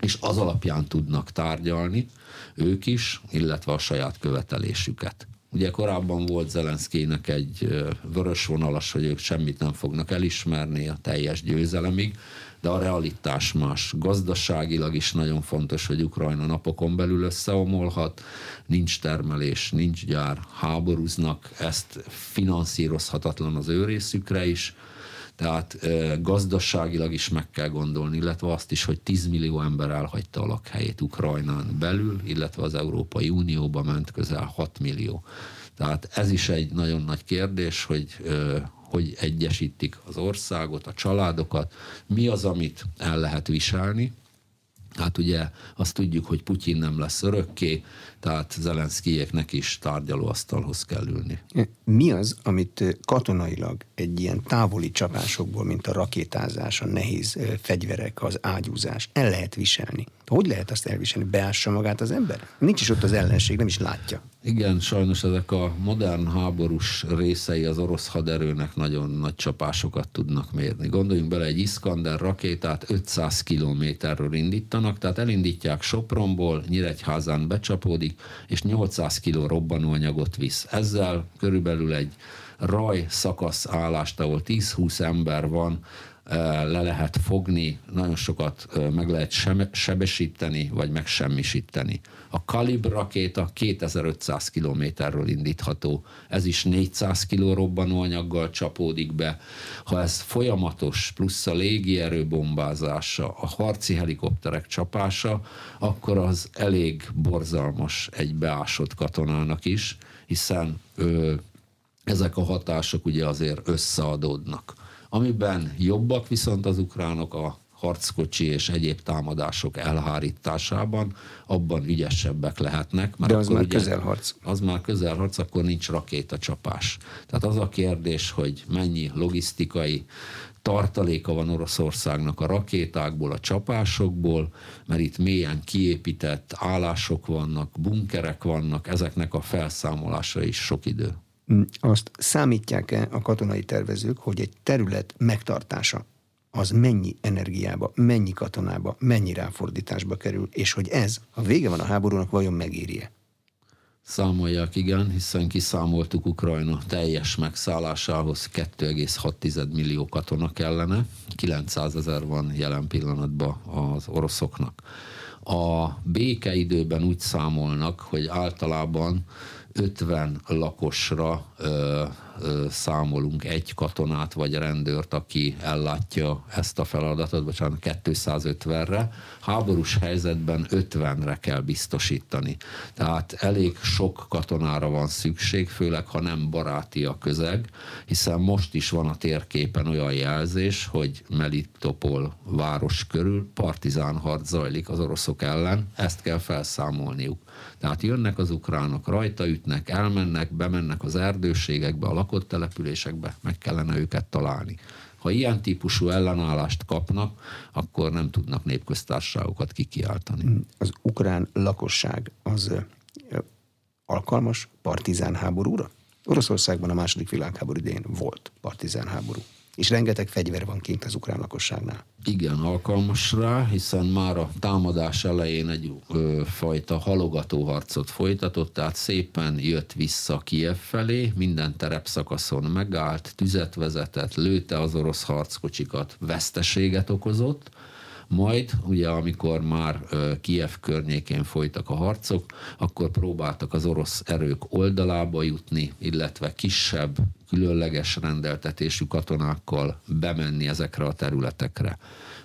És az alapján tudnak tárgyalni ők is, illetve a saját követelésüket. Ugye korábban volt Zelenszkének egy vörös vonalas, hogy ők semmit nem fognak elismerni a teljes győzelemig, de a realitás más. Gazdaságilag is nagyon fontos, hogy Ukrajna napokon belül összeomolhat, nincs termelés, nincs gyár, háborúznak, ezt finanszírozhatatlan az ő részükre is, tehát gazdaságilag is meg kell gondolni, illetve azt is, hogy 10 millió ember elhagyta a lakhelyét Ukrajnán belül, illetve az Európai Unióba ment közel 6 millió. Tehát ez is egy nagyon nagy kérdés, hogy hogy egyesítik az országot, a családokat, mi az, amit el lehet viselni. Hát ugye azt tudjuk, hogy Putyin nem lesz örökké, tehát Zelenszkijéknek is tárgyalóasztalhoz kell ülni. Mi az, amit katonailag egy ilyen távoli csapásokból, mint a rakétázás, a nehéz fegyverek, az ágyúzás, el lehet viselni? Hogy lehet azt elviselni? Beássa magát az ember? Nincs is ott az ellenség, nem is látja. Igen, sajnos ezek a modern háborús részei az orosz haderőnek nagyon nagy csapásokat tudnak mérni. Gondoljunk bele, egy Iskander rakétát 500 kilométerről indítanak, tehát elindítják Sopronból, Nyíregyházán becsapódik, és 800 kg robbanóanyagot visz. Ezzel körülbelül egy raj szakasz állást, ahol 10-20 ember van, le lehet fogni, nagyon sokat meg lehet sebesíteni, vagy megsemmisíteni. A Kalib rakéta 2500 kilométerről indítható, ez is 400 kg robbanóanyaggal csapódik be. Ha ez folyamatos, plusz a légierő bombázása, a harci helikopterek csapása, akkor az elég borzalmas egy beásott katonának is, hiszen ö, ezek a hatások ugye azért összeadódnak Amiben jobbak viszont az ukránok a harckocsi és egyéb támadások elhárításában, abban ügyesebbek lehetnek. Mert De az akkor már ugye, közelharc. Az már közelharc, akkor nincs rakétacsapás. Tehát az a kérdés, hogy mennyi logisztikai tartaléka van Oroszországnak a rakétákból, a csapásokból, mert itt mélyen kiépített állások vannak, bunkerek vannak, ezeknek a felszámolása is sok idő. Mm, azt számítják-e a katonai tervezők, hogy egy terület megtartása az mennyi energiába, mennyi katonába, mennyi ráfordításba kerül, és hogy ez, ha vége van a háborúnak, vajon megéri-e? Számolják, igen, hiszen kiszámoltuk Ukrajna teljes megszállásához 2,6 millió katona kellene, 900 ezer van jelen pillanatban az oroszoknak. A békeidőben úgy számolnak, hogy általában 50 lakosra ö, ö, számolunk egy katonát vagy rendőrt, aki ellátja ezt a feladatot, bocsánat, 250-re. Háborús helyzetben 50-re kell biztosítani. Tehát elég sok katonára van szükség, főleg ha nem baráti a közeg, hiszen most is van a térképen olyan jelzés, hogy Melitopol város körül partizán harc zajlik az oroszok ellen, ezt kell felszámolniuk. Tehát jönnek az ukránok, rajta ütnek, elmennek, bemennek az erdőségekbe, a lakott településekbe, meg kellene őket találni. Ha ilyen típusú ellenállást kapnak, akkor nem tudnak népköztársaságokat kikiáltani. Az ukrán lakosság az alkalmas partizán háborúra? Oroszországban a második világháború idején volt partizán háború és rengeteg fegyver van kint az ukrán lakosságnál. Igen, alkalmas rá, hiszen már a támadás elején egy ö, fajta halogatóharcot folytatott, tehát szépen jött vissza Kiev felé, minden terepszakaszon megállt, tüzet vezetett, lőtte az orosz harckocsikat, veszteséget okozott, majd, ugye amikor már Kiev környékén folytak a harcok, akkor próbáltak az orosz erők oldalába jutni, illetve kisebb, különleges rendeltetésű katonákkal bemenni ezekre a területekre.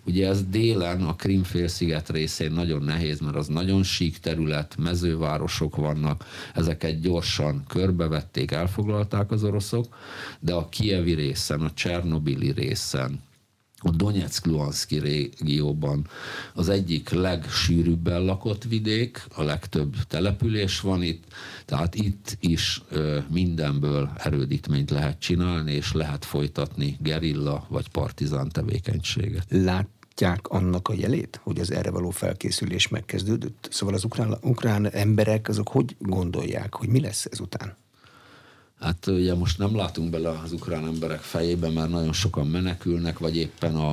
Ugye ez délen, a Krimfélsziget részén nagyon nehéz, mert az nagyon sík terület, mezővárosok vannak, ezeket gyorsan körbevették, elfoglalták az oroszok, de a kievi részen, a Csernobili részen, a Donetsk-Luhanszki régióban az egyik legsűrűbben lakott vidék, a legtöbb település van itt, tehát itt is mindenből erődítményt lehet csinálni, és lehet folytatni gerilla vagy partizán tevékenységet. Látják annak a jelét, hogy az erre való felkészülés megkezdődött? Szóval az ukrán, ukrán emberek azok hogy gondolják, hogy mi lesz ezután? Hát ugye most nem látunk bele az ukrán emberek fejébe, mert nagyon sokan menekülnek, vagy éppen a,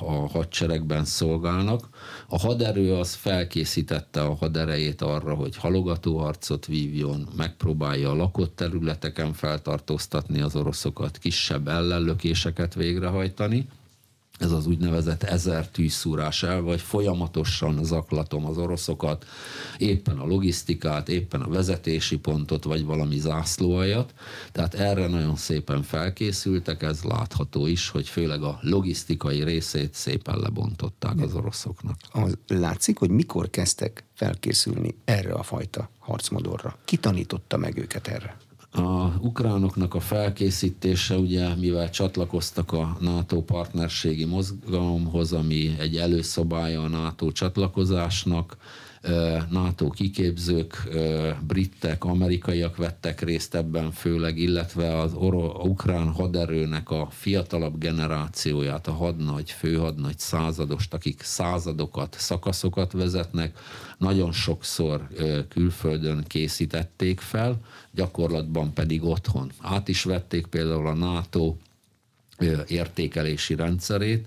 a hadseregben szolgálnak. A haderő az felkészítette a haderejét arra, hogy halogatóharcot vívjon, megpróbálja a lakott területeken feltartóztatni az oroszokat, kisebb ellenlökéseket végrehajtani ez az úgynevezett ezer tűzszúrás el, vagy folyamatosan zaklatom az oroszokat, éppen a logisztikát, éppen a vezetési pontot, vagy valami zászlóajat. Tehát erre nagyon szépen felkészültek, ez látható is, hogy főleg a logisztikai részét szépen lebontották az oroszoknak. Az látszik, hogy mikor kezdtek felkészülni erre a fajta harcmodorra? Ki tanította meg őket erre? Ukránoknak a felkészítése, ugye, mivel csatlakoztak a NATO partnerségi mozgalomhoz, ami egy előszobája a NATO csatlakozásnak, NATO kiképzők, britek, amerikaiak vettek részt ebben főleg, illetve az oro- ukrán haderőnek a fiatalabb generációját, a hadnagy, főhadnagy századost, akik századokat, szakaszokat vezetnek, nagyon sokszor külföldön készítették fel, gyakorlatban pedig otthon. Át is vették például a NATO értékelési rendszerét,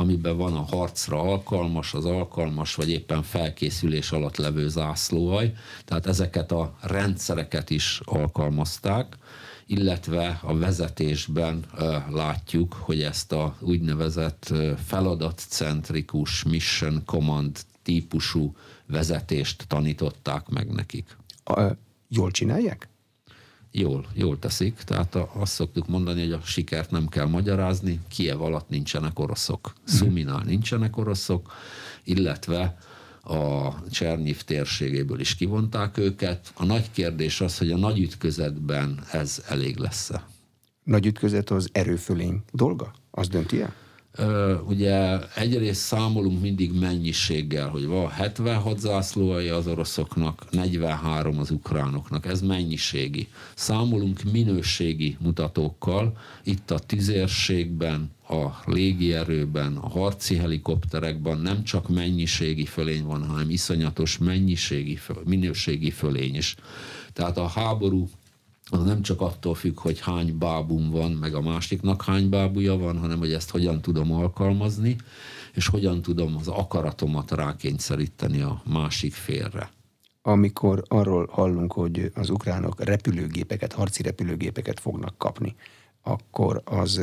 amiben van a harcra alkalmas, az alkalmas, vagy éppen felkészülés alatt levő zászlóaj, tehát ezeket a rendszereket is alkalmazták, illetve a vezetésben látjuk, hogy ezt a úgynevezett feladatcentrikus mission command típusú vezetést tanították meg nekik. A, jól csinálják? Jól, jól teszik. Tehát azt szoktuk mondani, hogy a sikert nem kell magyarázni, Kiev alatt nincsenek oroszok, Szuminál nincsenek oroszok, illetve a Cserniv térségéből is kivonták őket. A nagy kérdés az, hogy a nagy ütközetben ez elég lesz-e. Nagy ütközet az erőfölény dolga? Az dönti el? Ugye egyrészt számolunk mindig mennyiséggel, hogy van 76 zászlóai az oroszoknak, 43 az ukránoknak, ez mennyiségi. Számolunk minőségi mutatókkal, itt a tüzérségben, a légierőben, a harci helikopterekben nem csak mennyiségi fölény van, hanem iszonyatos mennyiségi, minőségi fölény is. Tehát a háború az nem csak attól függ, hogy hány bábum van, meg a másiknak hány bábuja van, hanem hogy ezt hogyan tudom alkalmazni, és hogyan tudom az akaratomat rákényszeríteni a másik félre. Amikor arról hallunk, hogy az ukránok repülőgépeket, harci repülőgépeket fognak kapni, akkor az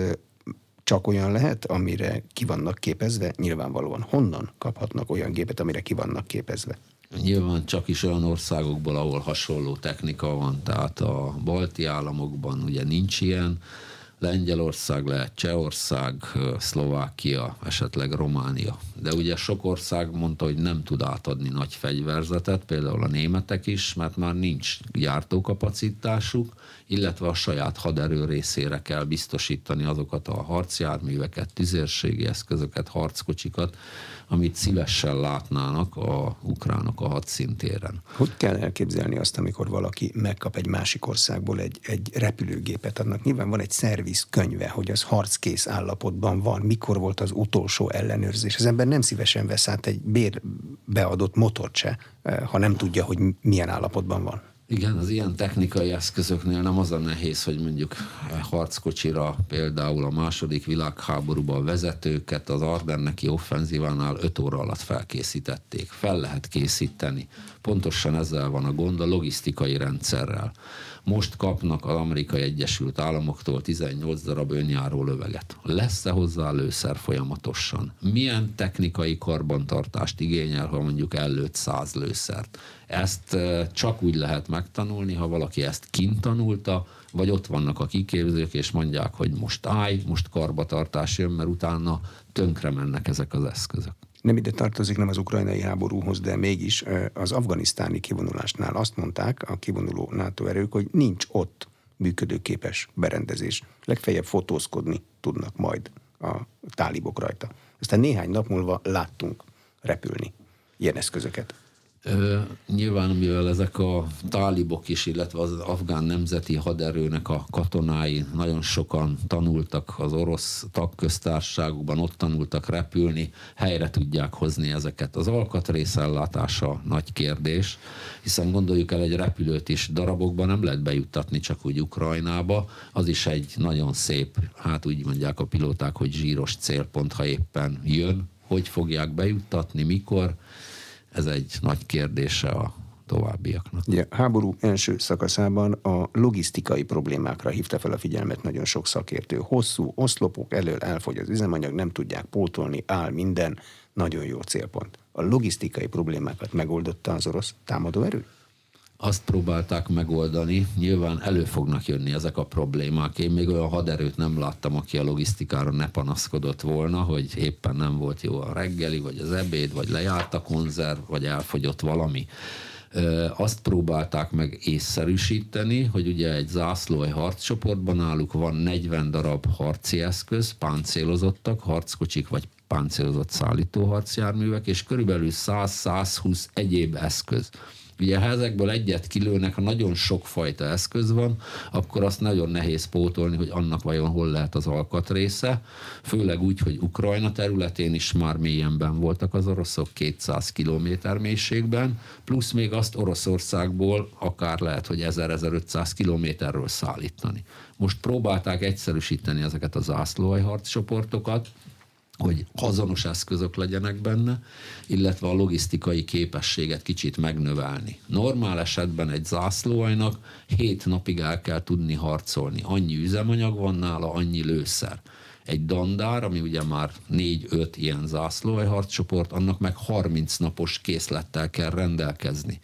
csak olyan lehet, amire ki vannak képezve? Nyilvánvalóan honnan kaphatnak olyan gépet, amire ki vannak képezve? Nyilván csak is olyan országokból, ahol hasonló technika van, tehát a balti államokban ugye nincs ilyen, Lengyelország lehet, Csehország, Szlovákia, esetleg Románia. De ugye sok ország mondta, hogy nem tud átadni nagy fegyverzetet, például a németek is, mert már nincs gyártókapacitásuk, illetve a saját haderő részére kell biztosítani azokat a harcjárműveket, tüzérségi eszközöket, harckocsikat, amit szívesen látnának a ukránok a hadszintéren. Hogy kell elképzelni azt, amikor valaki megkap egy másik országból egy, egy repülőgépet? Annak nyilván van egy szerviz könyve, hogy az harckész állapotban van, mikor volt az utolsó ellenőrzés. Az ember nem szívesen vesz át egy bérbeadott motort se, eh, ha nem tudja, hogy milyen állapotban van. Igen, az ilyen technikai eszközöknél nem az a nehéz, hogy mondjuk harckocsira például a második világháborúban vezetőket az Ardenneki offenzívánál 5 óra alatt felkészítették. Fel lehet készíteni. Pontosan ezzel van a gond a logisztikai rendszerrel. Most kapnak az Amerikai Egyesült Államoktól 18 darab önjáró löveget. Lesz-e hozzá lőszer folyamatosan? Milyen technikai karbantartást igényel, ha mondjuk előtt 100 lőszert? Ezt csak úgy lehet megtanulni, ha valaki ezt kint tanulta, vagy ott vannak a kiképzők, és mondják, hogy most állj, most karbatartás jön, mert utána tönkre mennek ezek az eszközök. Nem ide tartozik, nem az ukrajnai háborúhoz, de mégis az afganisztáni kivonulásnál azt mondták a kivonuló NATO erők, hogy nincs ott működőképes berendezés. Legfeljebb fotózkodni tudnak majd a tálibok rajta. Aztán néhány nap múlva láttunk repülni ilyen eszközöket. Nyilván, mivel ezek a tálibok is, illetve az afgán nemzeti haderőnek a katonái nagyon sokan tanultak az orosz tagköztársaságokban, ott tanultak repülni, helyre tudják hozni ezeket. Az alkatrészellátása nagy kérdés, hiszen gondoljuk el, egy repülőt is darabokban nem lehet bejuttatni csak úgy Ukrajnába, az is egy nagyon szép, hát úgy mondják a pilóták, hogy zsíros célpont, ha éppen jön, hogy fogják bejuttatni, mikor, ez egy nagy kérdése a továbbiaknak. Ugye, háború első szakaszában a logisztikai problémákra hívta fel a figyelmet nagyon sok szakértő. Hosszú oszlopok elől elfogy az üzemanyag, nem tudják pótolni, áll minden, nagyon jó célpont. A logisztikai problémákat megoldotta az orosz támadóerő? Azt próbálták megoldani. Nyilván elő fognak jönni ezek a problémák. Én még olyan haderőt nem láttam, aki a logisztikára ne panaszkodott volna, hogy éppen nem volt jó a reggeli, vagy az ebéd, vagy lejárt a konzerv, vagy elfogyott valami. Azt próbálták meg észszerűsíteni, hogy ugye egy zászló, egy harccsoportban náluk van 40 darab harci eszköz, páncélozottak, harckocsik vagy páncélozott szállító harcjárművek, és körülbelül 100-120 egyéb eszköz Ugye ha ezekből egyet kilőnek, ha nagyon sokfajta eszköz van, akkor azt nagyon nehéz pótolni, hogy annak vajon hol lehet az alkatrésze, főleg úgy, hogy Ukrajna területén is már mélyenben voltak az oroszok 200 kilométer mélységben, plusz még azt Oroszországból akár lehet, hogy 1000-1500 kilométerről szállítani. Most próbálták egyszerűsíteni ezeket az zászlóhajharc csoportokat, hogy azonos eszközök legyenek benne, illetve a logisztikai képességet kicsit megnövelni. Normál esetben egy zászlóajnak hét napig el kell tudni harcolni. Annyi üzemanyag van nála, annyi lőszer. Egy dandár, ami ugye már négy-öt ilyen zászlóajharccsoport, annak meg 30 napos készlettel kell rendelkezni.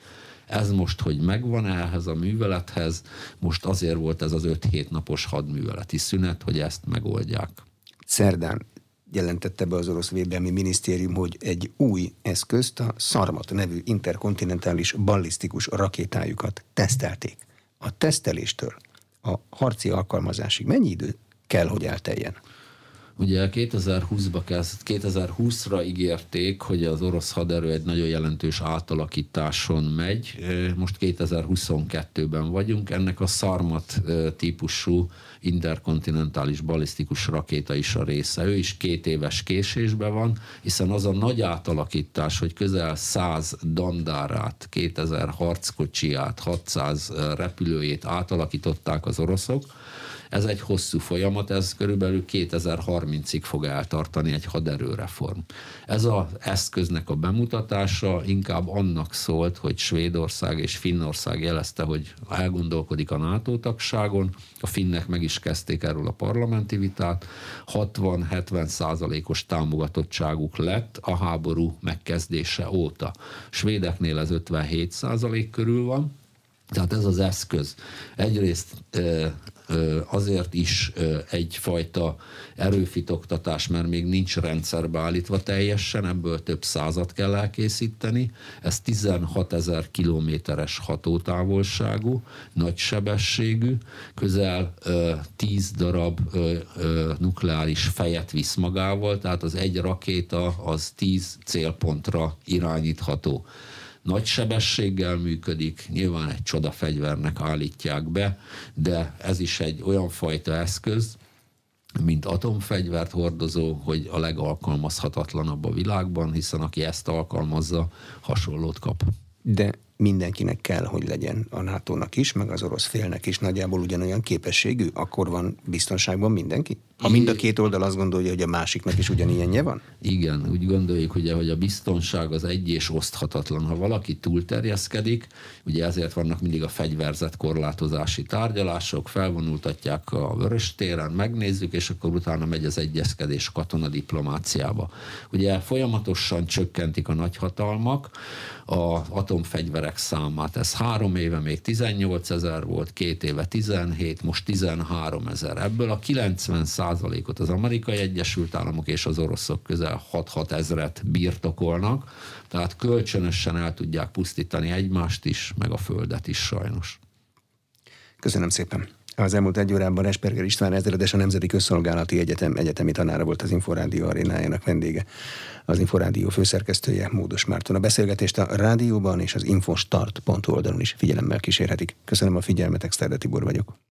Ez most, hogy megvan ehhez a művelethez, most azért volt ez az 5-7 napos hadműveleti szünet, hogy ezt megoldják. Szerdán jelentette be az orosz védelmi minisztérium, hogy egy új eszközt, a Szarmat nevű interkontinentális ballisztikus rakétájukat tesztelték. A teszteléstől a harci alkalmazásig mennyi idő kell, hogy elteljen? Ugye 2020-ba kezd, 2020-ra ígérték, hogy az orosz haderő egy nagyon jelentős átalakításon megy. Most 2022-ben vagyunk. Ennek a Szarmat típusú interkontinentális balisztikus rakéta is a része. Ő is két éves késésben van, hiszen az a nagy átalakítás, hogy közel 100 dandárát, 2000 harckocsiját, 600 repülőjét átalakították az oroszok, ez egy hosszú folyamat, ez körülbelül 2030-ig fog eltartani egy haderőreform. Ez az eszköznek a bemutatása inkább annak szólt, hogy Svédország és Finnország jelezte, hogy elgondolkodik a NATO tagságon, a finnek meg is kezdték erről a parlamenti vitát, 60-70 százalékos támogatottságuk lett a háború megkezdése óta. Svédeknél ez 57 százalék körül van, tehát ez az eszköz egyrészt azért is egyfajta erőfitoktatás, mert még nincs rendszerbe állítva teljesen, ebből több százat kell elkészíteni. Ez 16 ezer kilométeres hatótávolságú, nagy sebességű, közel 10 darab nukleáris fejet visz magával, tehát az egy rakéta az 10 célpontra irányítható nagy sebességgel működik, nyilván egy csoda fegyvernek állítják be, de ez is egy olyan fajta eszköz, mint atomfegyvert hordozó, hogy a legalkalmazhatatlanabb a világban, hiszen aki ezt alkalmazza, hasonlót kap. De mindenkinek kell, hogy legyen a nato is, meg az orosz félnek is nagyjából ugyanolyan képességű, akkor van biztonságban mindenki? Ha mind a két oldal azt gondolja, hogy a másiknak is ugyanilyenje van? Igen, úgy gondoljuk, ugye, hogy a biztonság az egy és oszthatatlan. Ha valaki túlterjeszkedik, ugye ezért vannak mindig a fegyverzet korlátozási tárgyalások, felvonultatják a vörös téren, megnézzük, és akkor utána megy az egyezkedés katonadiplomáciába. Ugye folyamatosan csökkentik a nagyhatalmak az atomfegyverek számát. Ez három éve még 18 ezer volt, két éve 17, most 13 ezer. Ebből a 90 százalékot az amerikai Egyesült Államok és az oroszok közel 6-6 ezret birtokolnak, tehát kölcsönösen el tudják pusztítani egymást is, meg a földet is sajnos. Köszönöm szépen. Az elmúlt egy órában Resperger István ezredes a Nemzeti Közszolgálati Egyetem egyetemi tanára volt az Inforádió arénájának vendége. Az Inforádió főszerkesztője Módos Márton. A beszélgetést a rádióban és az infostart.hu oldalon is figyelemmel kísérhetik. Köszönöm a figyelmet, Exterde Tibor vagyok.